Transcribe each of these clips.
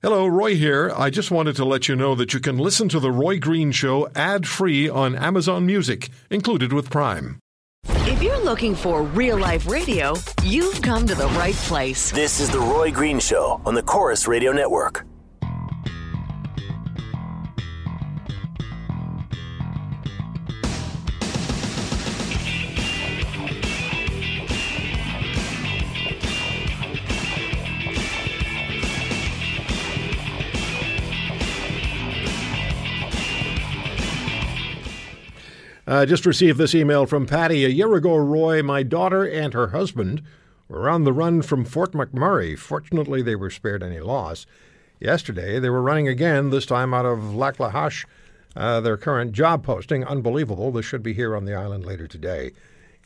Hello, Roy here. I just wanted to let you know that you can listen to The Roy Green Show ad free on Amazon Music, included with Prime. If you're looking for real life radio, you've come to the right place. This is The Roy Green Show on the Corus Radio Network. Uh, just received this email from Patty. A year ago, Roy, my daughter and her husband were on the run from Fort McMurray. Fortunately, they were spared any loss. Yesterday, they were running again, this time out of Lac La Hache, uh, their current job posting. Unbelievable. This should be here on the island later today.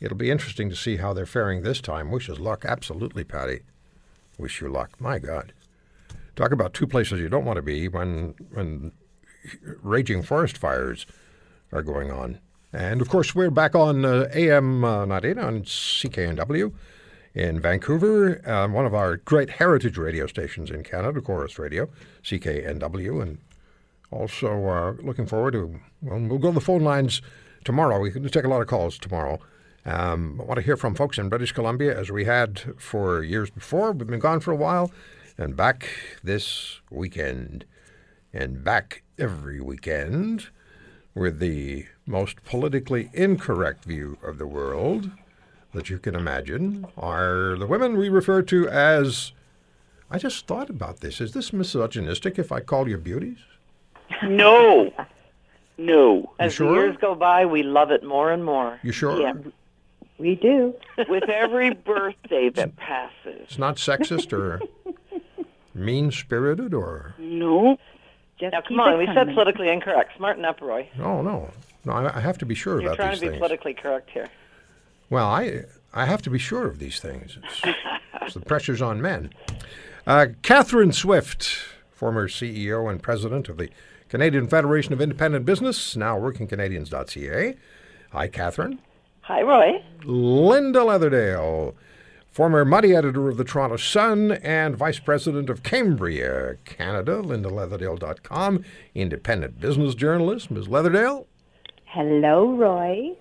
It'll be interesting to see how they're faring this time. Wish us luck. Absolutely, Patty. Wish you luck. My God. Talk about two places you don't want to be when, when raging forest fires are going on. And of course, we're back on uh, AM uh, 98 on CKNW in Vancouver, uh, one of our great heritage radio stations in Canada, Corus Radio, CKNW. And also uh, looking forward to, well, we'll go to the phone lines tomorrow. We can take a lot of calls tomorrow. Um, I want to hear from folks in British Columbia as we had for years before. We've been gone for a while and back this weekend and back every weekend with the most politically incorrect view of the world that you can imagine are the women we refer to as. I just thought about this. Is this misogynistic if I call you beauties? No. No. As sure? the years go by, we love it more and more. You sure? Yeah. We do. With every birthday that passes. It's not sexist or mean spirited or. No. Just Now, keep come on, it we said politically incorrect. Smarten up, Roy. Oh, no. No, I, I have to be sure You're about trying to be politically correct here. Well, I I have to be sure of these things. It's, it's the pressures on men. Uh, Catherine Swift, former CEO and president of the Canadian Federation of Independent Business, now workingcanadians.ca. Hi, Catherine. Hi, Roy. Linda Leatherdale, former muddy editor of the Toronto Sun and vice president of Cambria, Canada, Linda lindaleatherdale.com, independent business journalist. Ms. Leatherdale. Hello, Roy.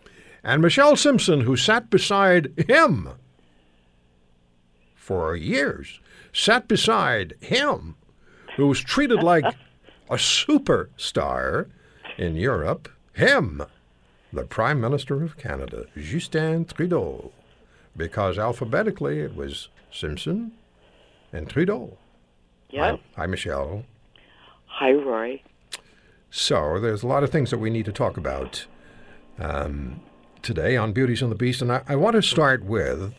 and Michelle Simson, who sat beside him for years, sat beside him, who was treated like a superstar in Europe, him, the Prime Minister of Canada, Justin Trudeau, because alphabetically it was Simson and Trudeau. Yeah. Hi, hi, Michelle. Hi, Roy. So there's a lot of things that we need to talk about um, today on Beauties and the Beast, and I, I want to start with.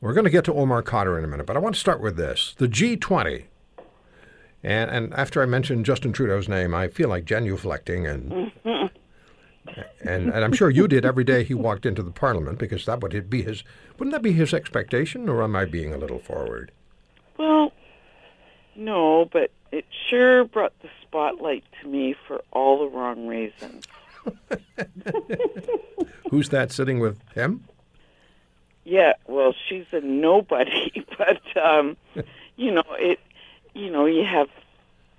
We're going to get to Omar Khadr in a minute, but I want to start with this: the G20. And and after I mentioned Justin Trudeau's name, I feel like genuflecting, and and and I'm sure you did every day he walked into the Parliament because that would be his. Wouldn't that be his expectation, or am I being a little forward? Well, no, but it sure brought the spotlight to me for all the wrong reasons. Who's that sitting with him? Yeah, well, she's a nobody, but um, you know it. You know, you have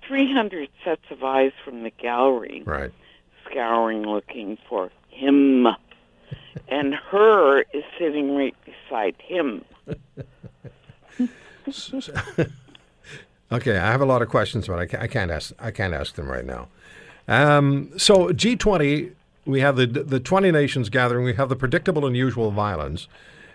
300 sets of eyes from the gallery Right. Scouring, looking for him, and her is sitting right beside him. Okay, I have a lot of questions, but I can't, ask. I can't ask them right now. Um, so G20, we have the the 20 nations gathering. We have the predictable and usual violence,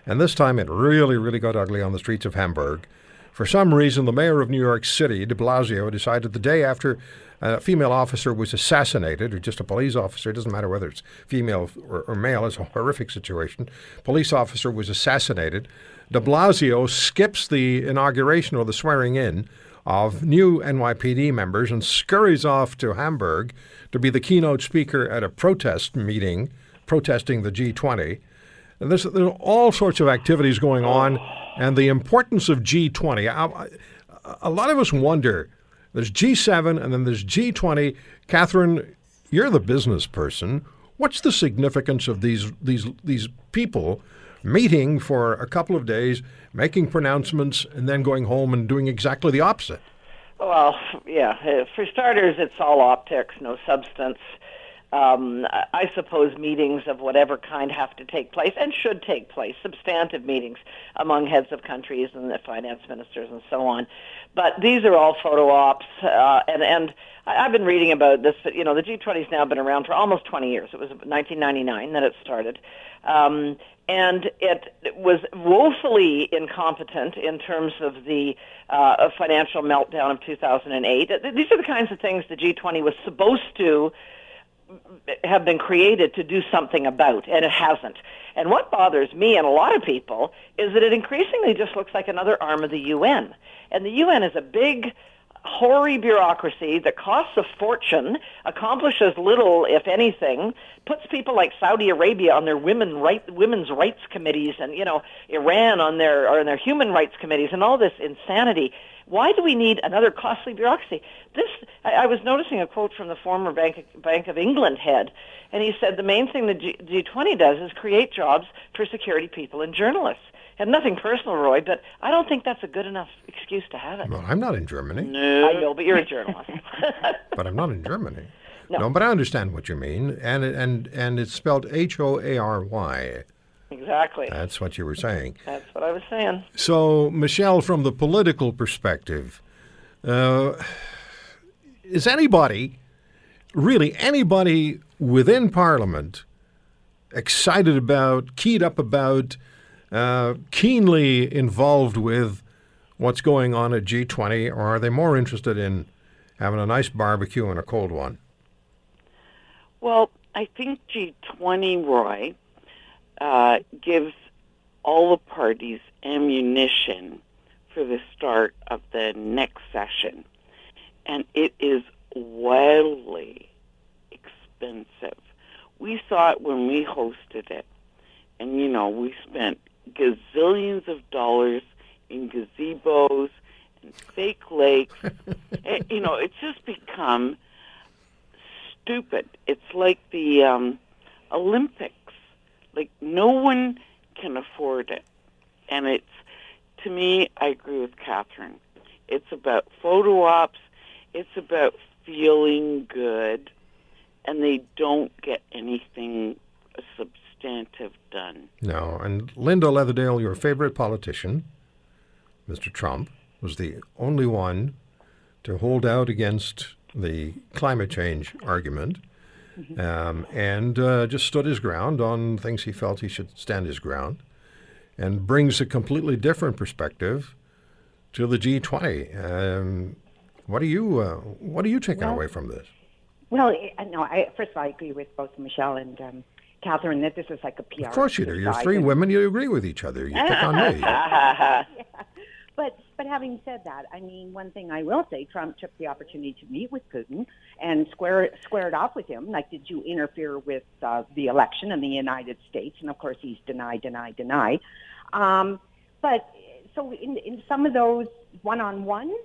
and this time it really, really got ugly on the streets of Hamburg. For some reason, the mayor of New York City, De Blasio, decided the day after a female officer was assassinated, or just a police officer, it doesn't matter whether it's female or, or male, it's a horrific situation. Police officer was assassinated. De Blasio skips the inauguration or the swearing in of new NYPD members and scurries off to Hamburg to be the keynote speaker at a protest meeting protesting the G20. And there's, there are all sorts of activities going on, and the importance of G20. I- I- a lot of us wonder there's G7 and then there's G20. Catherine, you're the business person. What's the significance of these, these, these people meeting for a couple of days, making pronouncements, and then going home and doing exactly the opposite? Well, yeah. For starters, it's all optics, no substance. Um, I suppose meetings of whatever kind have to take place and should take place, substantive meetings among heads of countries and the finance ministers and so on. But these are all photo ops, uh, and and I've been reading about this. But you know, the G20 has now been around for almost 20 years. It was 1999 that it started, um, and it was woefully incompetent in terms of the uh, financial meltdown of 2008. These are the kinds of things the G20 was supposed to have been created to do something about, and it hasn't. And what bothers me and a lot of people is that it increasingly just looks like another arm of the UN. And the UN is a big, hoary bureaucracy that costs a fortune, accomplishes little, if anything, puts people like Saudi Arabia on their women right, women's rights committees, and you know Iran on their on their human rights committees, and all this insanity. Why do we need another costly bureaucracy? This I, I was noticing a quote from the former Bank Bank of England head, and he said the main thing the G, G20 does is create jobs for security people and journalists. And nothing personal, Roy, but I don't think that's a good enough excuse to have it. Well, I'm not in Germany, No. I know, but you're a journalist. but I'm not in Germany. No. but I understand what you mean, and and and it's spelled H O A R Y. exactly. That's what you were saying. That's what I was saying. So, Michelle, from the political perspective, uh, is anybody, really anybody within Parliament, excited about, keyed up about, uh, keenly involved with what's going on at G20, or are they more interested in having a nice barbecue and a cold one? Well, I think G20, Roy, uh, gives all the parties ammunition for the start of the next session. And it is wildly expensive. We saw it when we hosted it. And, you know, we spent gazillions of dollars in gazebos and fake lakes. and, you know, it's just become stupid. It's like the um, Olympics. Like no one can afford it, and it's to me. I agree with Catherine. It's about photo ops. It's about feeling good, and they don't get anything substantive done. No. And Linda Leatherdale, your favorite politician, Mr. Trump, was the only one to hold out against the climate change argument um, and uh, just stood his ground on things he felt he should stand his ground and brings a completely different perspective to the G20. Um, what are you uh, What are you taking Well, away from this? Well, no, I, first of all, I agree with both Michelle and um, Catherine that this is like a PR. Of course you do. You're three And- women. You agree with each other. You pick on me. But but having said that, I mean, one thing I will say, Trump took the opportunity to meet with Putin and square squared off with him. Like, did you interfere with uh, the election in the United States? And of course, he's deny, deny, deny. Um, but so in in some of those one on ones,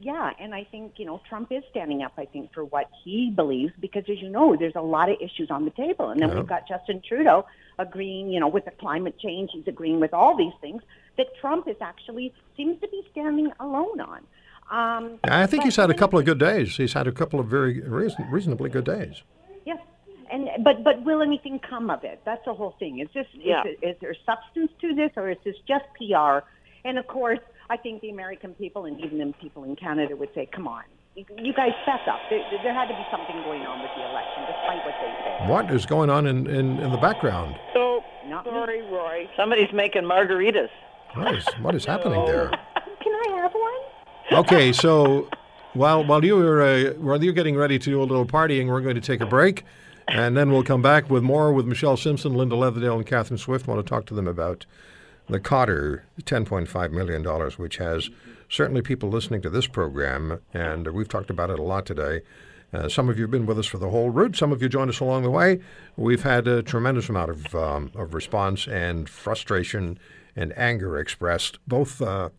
yeah, and I think you know Trump is standing up. I think for what he believes because, as you know, there's a lot of issues on the table, and then Yeah. we've got Justin Trudeau agreeing, you know, with the climate change. He's agreeing with all these things that Trump is actually seems to be standing alone on. Um, I think he's had a couple of good days. He's had a couple of very reason, reasonably good days. Yes, and but but will anything come of it? That's the whole thing. Is this Yeah. is, is there substance to this, or is this just PR? And of course, I think the American people and even the people in Canada would say, "Come on, you, you guys fess up. There, there had to be something going on with the election, despite what they say." What is going on in, in, in the background? So Not me. sorry, Roy. Somebody's making margaritas. What is, what is happening there? Can I have one? Okay, so while while you were uh, while you're getting ready to do a little partying, we're going to take a break, and then we'll come back with more with Michelle Simson, Linda Leatherdale, and Catherine Swift. want to talk to them about the Khadr, ten point five million dollars, which has certainly people listening to this program, and we've talked about it a lot today. Uh, some of you have been with us for the whole route. Some of you joined us along the way. We've had a tremendous amount of um, of response and frustration and anger expressed, both uh,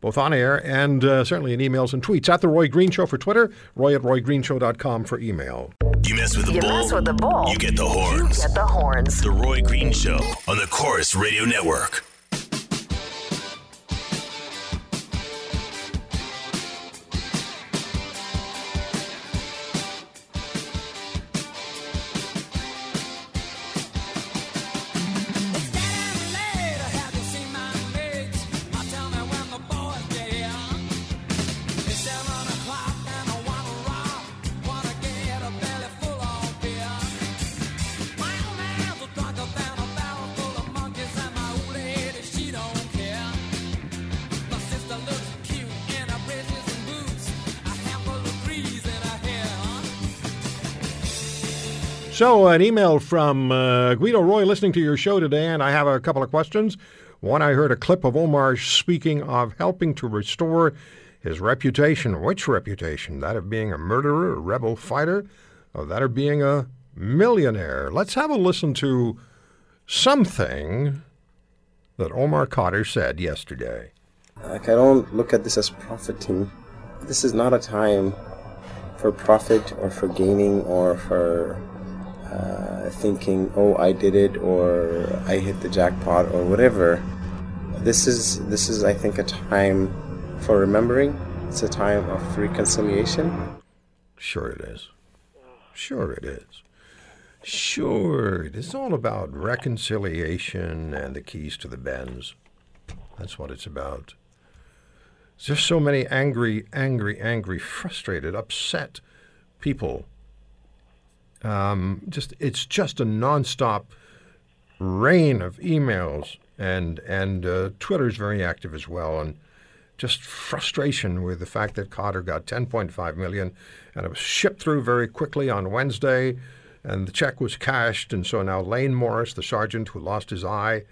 both on air and uh, certainly in emails and tweets. At the Roy Green Show for Twitter, Roy at roygreenshow.com for email. You mess with the You bull, mess with the bull. you get the horns. You get the horns. The Roy Green Show on the Corus Radio Network. So, an email from uh, Guido Roy listening to your show today, and I have a couple of questions. One, I heard a clip of Omar speaking of helping to restore his reputation. Which reputation? That of being a murderer, a rebel fighter, or that of being a millionaire? Let's have a listen to something that Omar Khadr said yesterday. Like, I don't look at this as profiting. This is not a time for profit or for gaining or for uh, thinking, oh, I did it or I hit the jackpot or whatever. This is this is, I think, a time for remembering. It's a time of reconciliation. Sure, it is. Sure, it is. Sure, it is all about reconciliation and the keys to the Benz. That's what it's about. There's so many angry, angry, angry, frustrated, upset people. Um, just it's just a nonstop rain of emails and and uh, Twitter's very active as well, and just frustration with the fact that Khadr got 10.5 million, and it was shipped through very quickly on Wednesday, and the check was cashed, and so now Layne Morris, the sergeant who lost his eye,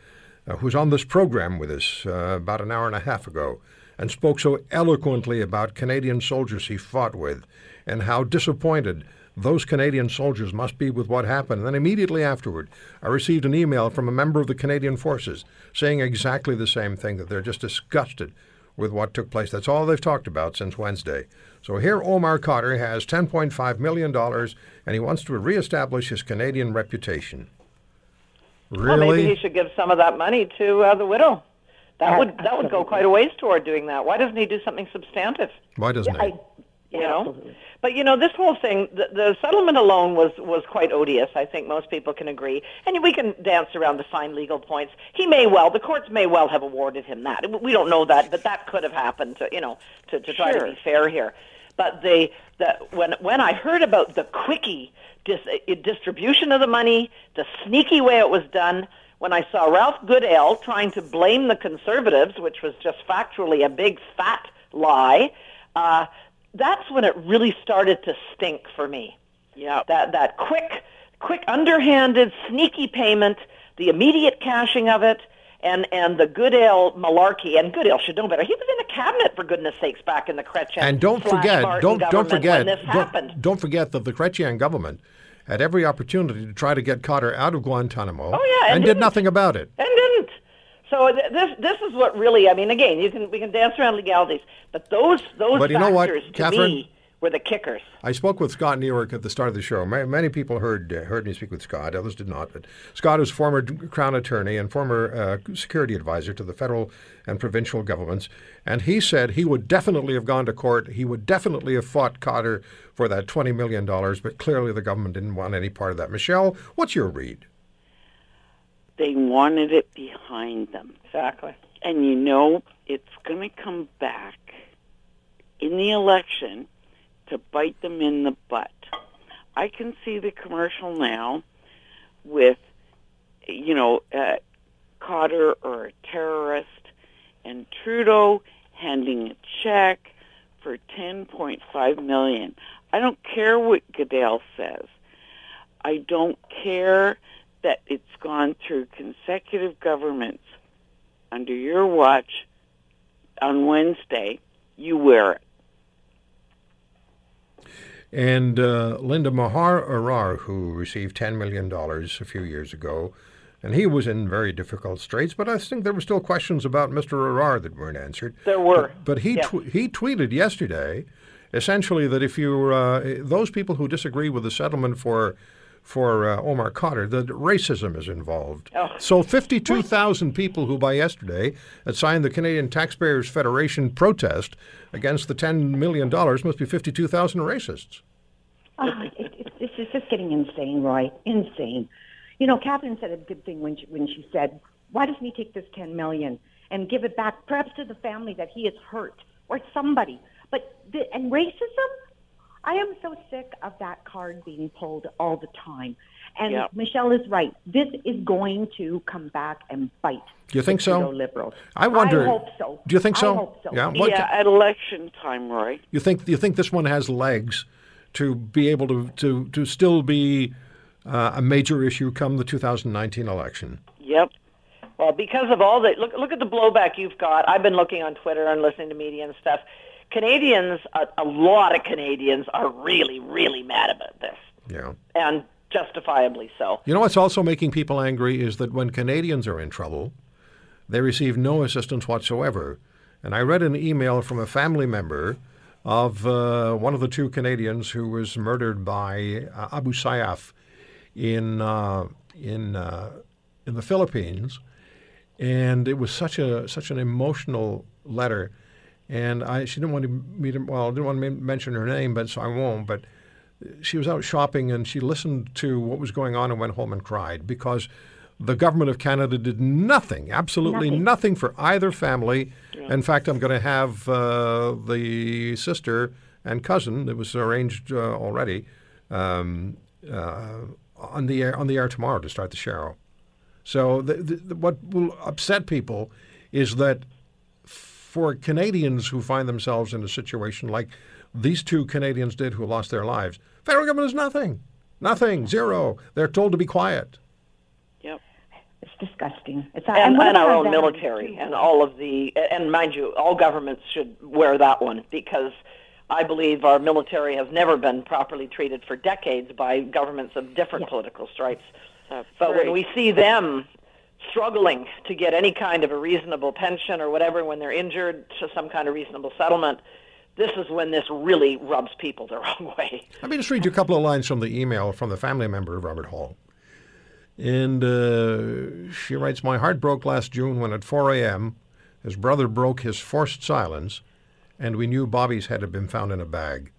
uh, who's on this program with us uh, about an hour and a half ago, and spoke so eloquently about Canadian soldiers he fought with, and how disappointed those Canadian soldiers must be with what happened. And then immediately afterward, I received an email from a member of the Canadian Forces saying exactly the same thing that they're just disgusted with what took place. That's all they've talked about since Wednesday. So here, Omar Khadr has $10.5 million and he wants to reestablish his Canadian reputation. Really? Well, maybe he should give some of that money to uh, the widow. That would that would go quite a ways toward doing that. Why doesn't he do something substantive? Why doesn't he? I, you know? But you know this whole thing the, the settlement alone was was quite odious i think most people can agree. And we can dance around the fine legal points. He may well the courts may well have awarded him that. We don't know that but that could have happened to you know to, to try Sure. to be fair here. But the the when when i heard about the quickie dis, uh, distribution of the money the sneaky way it was done when I saw Ralph Goodale trying to blame the conservatives, which was just factually a big fat lie, uh, that's when it really started to stink for me. Yeah. That that quick, quick, underhanded, sneaky payment, the immediate cashing of it, and and the Goodale malarkey. And Goodale should know better. He was in the cabinet for goodness sakes back in the Chrétien And don't forget, Martin don't don't forget, when this don't, happened. don't forget that the Chrétien government had every opportunity to try to get Khadr out of Guantanamo. Oh, yeah, and and did nothing about it. and didn't. So th- this this is what really. I mean, again, you can we can dance around legalities, but those those But you know what, to Catherine? me were the kickers. I spoke with Scott Newark at the start of the show. Ma- Many people heard uh, heard me speak with Scott. Others did not. But Scott is former Crown Attorney and former uh, security advisor to the federal and provincial governments, and he said he would definitely have gone to court. He would definitely have fought Khadr for that twenty million dollars. But clearly, the government didn't want any part of that. Michelle, what's your read? They wanted it behind them. Exactly. And you know, it's going to come back in the election to bite them in the butt. I can see the commercial now with, you know, uh, Khadr or a terrorist and Trudeau handing a check for 10.5 million. I don't care what Goodale says. I don't care that it's gone through consecutive governments under your watch on Wednesday. You wear it. And uh, Linda Maher Arar, who received $10 million a few years ago, and he was in very difficult straits, but I think there were still questions about Mr. Arar that weren't answered. There were. But, but he, Yeah. tw- he tweeted yesterday essentially that if you, uh, those people who disagree with the settlement for for uh, Omar Khadr, that racism is involved. Oh. So 52,000 people who by yesterday had signed the Canadian Taxpayers Federation protest against the $10 million must be 52,000 racists. Ah, it, it, this is just getting insane, Roy. Insane. You know, Catherine said a good thing when she, when she said, "Why doesn't he take this ten million and give it back, perhaps to the family that he has hurt or somebody?" But the, and racism, I am so sick of that card being pulled all the time. And Yep. Michelle is right. This is going to come back and bite. Do you think the so? Trudeau Liberals. I wonder- I hope so. Do you think so? I hope so. Yeah. What yeah, ca- at election time, Roy. You think you think this one has legs to be able to to to still be uh, a major issue come the 2019 election. Yep. Well, because of all the look, look at the blowback you've got. I've been looking on Twitter and listening to media and stuff. Canadians, a, a lot of Canadians are really, really mad about this, Yeah. and justifiably so. You know what's also making people angry is that when Canadians are in trouble, they receive no assistance whatsoever. And I read an email from a family member of uh, one of the two Canadians who was murdered by uh, Abu Sayyaf in uh, in uh, in the Philippines, and it was such a such an emotional letter. And I she didn't want to me to well I didn't want to mention her name, but so I won't. But she was out shopping and she listened to what was going on and went home and cried because the government of Canada did nothing, absolutely nothing, for either family. In fact, I'm going to have uh, the sister and cousin It was arranged uh, already um, uh, on the air on the air tomorrow to start the show. So the, the, what will upset people is that for Canadians who find themselves in a situation like these two Canadians did who lost their lives, federal government is nothing. Nothing. Zero. They're told to be quiet. Yep. It's disgusting. It's and, what and our own military too? and all of the and mind you all governments should wear that one because i believe our military has never been properly treated for decades by governments of different political stripes That's but when we see them struggling to get any kind of a reasonable pension or whatever when they're injured to some kind of reasonable settlement this is when this really rubs people the wrong way Let me just read you a couple of lines from the email from the family member of Robert Hall. And uh, she writes My heart broke last June when at 4 a.m. his brother broke his forced silence, and we knew Bobby's head had been found in a bag.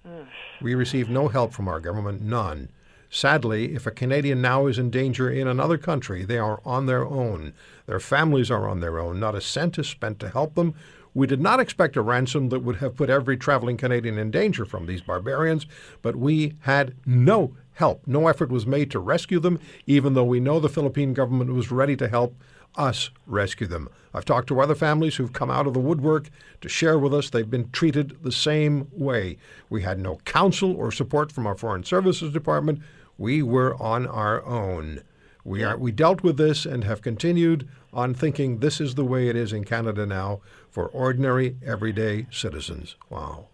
We received no help from our government, none. Sadly, if a Canadian now is in danger in another country, they are on their own. Their families are on their own. Not a cent is spent to help them. We did not expect a ransom that would have put every traveling Canadian in danger from these barbarians, but we had no help. No effort was made to rescue them, even though we know the Philippine government was ready to help us rescue them. I've talked to other families who've come out of the woodwork to share with us they've been treated the same way. We had no counsel or support from our Foreign Services Department. We were on our own. We are we dealt with this and have continued on thinking this is the way it is in Canada now for ordinary everyday citizens. Wow.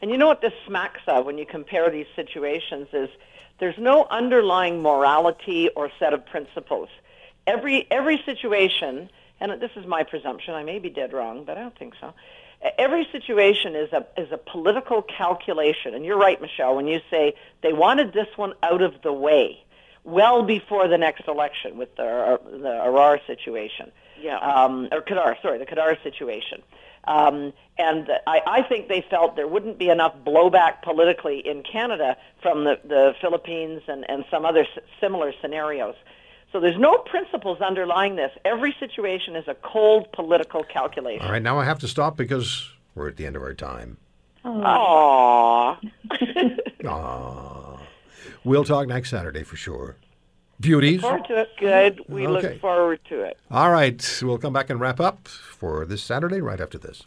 And you know what this smacks of when you compare these situations is there's no underlying morality or set of principles. Every every situation, and this is my presumption, I may be dead wrong, but I don't think so. Every situation is a is a political calculation, and you're right, Michelle, when you say they wanted this one out of the way well before the next election with the the Arar situation Yeah. um, or Khadr, sorry, the Khadr situation. Um, and I, I think they felt there wouldn't be enough blowback politically in Canada from the, the Philippines and, and some other s- similar scenarios. So there's no principles underlying this. Every situation is a cold political calculation. All right, now I have to stop because we're at the end of our time. Aww. Ah. We'll talk next Saturday for sure. Beauties. Look forward to it. Good. We Okay. look forward to it. All right, we'll come back and wrap up for this Saturday right after this.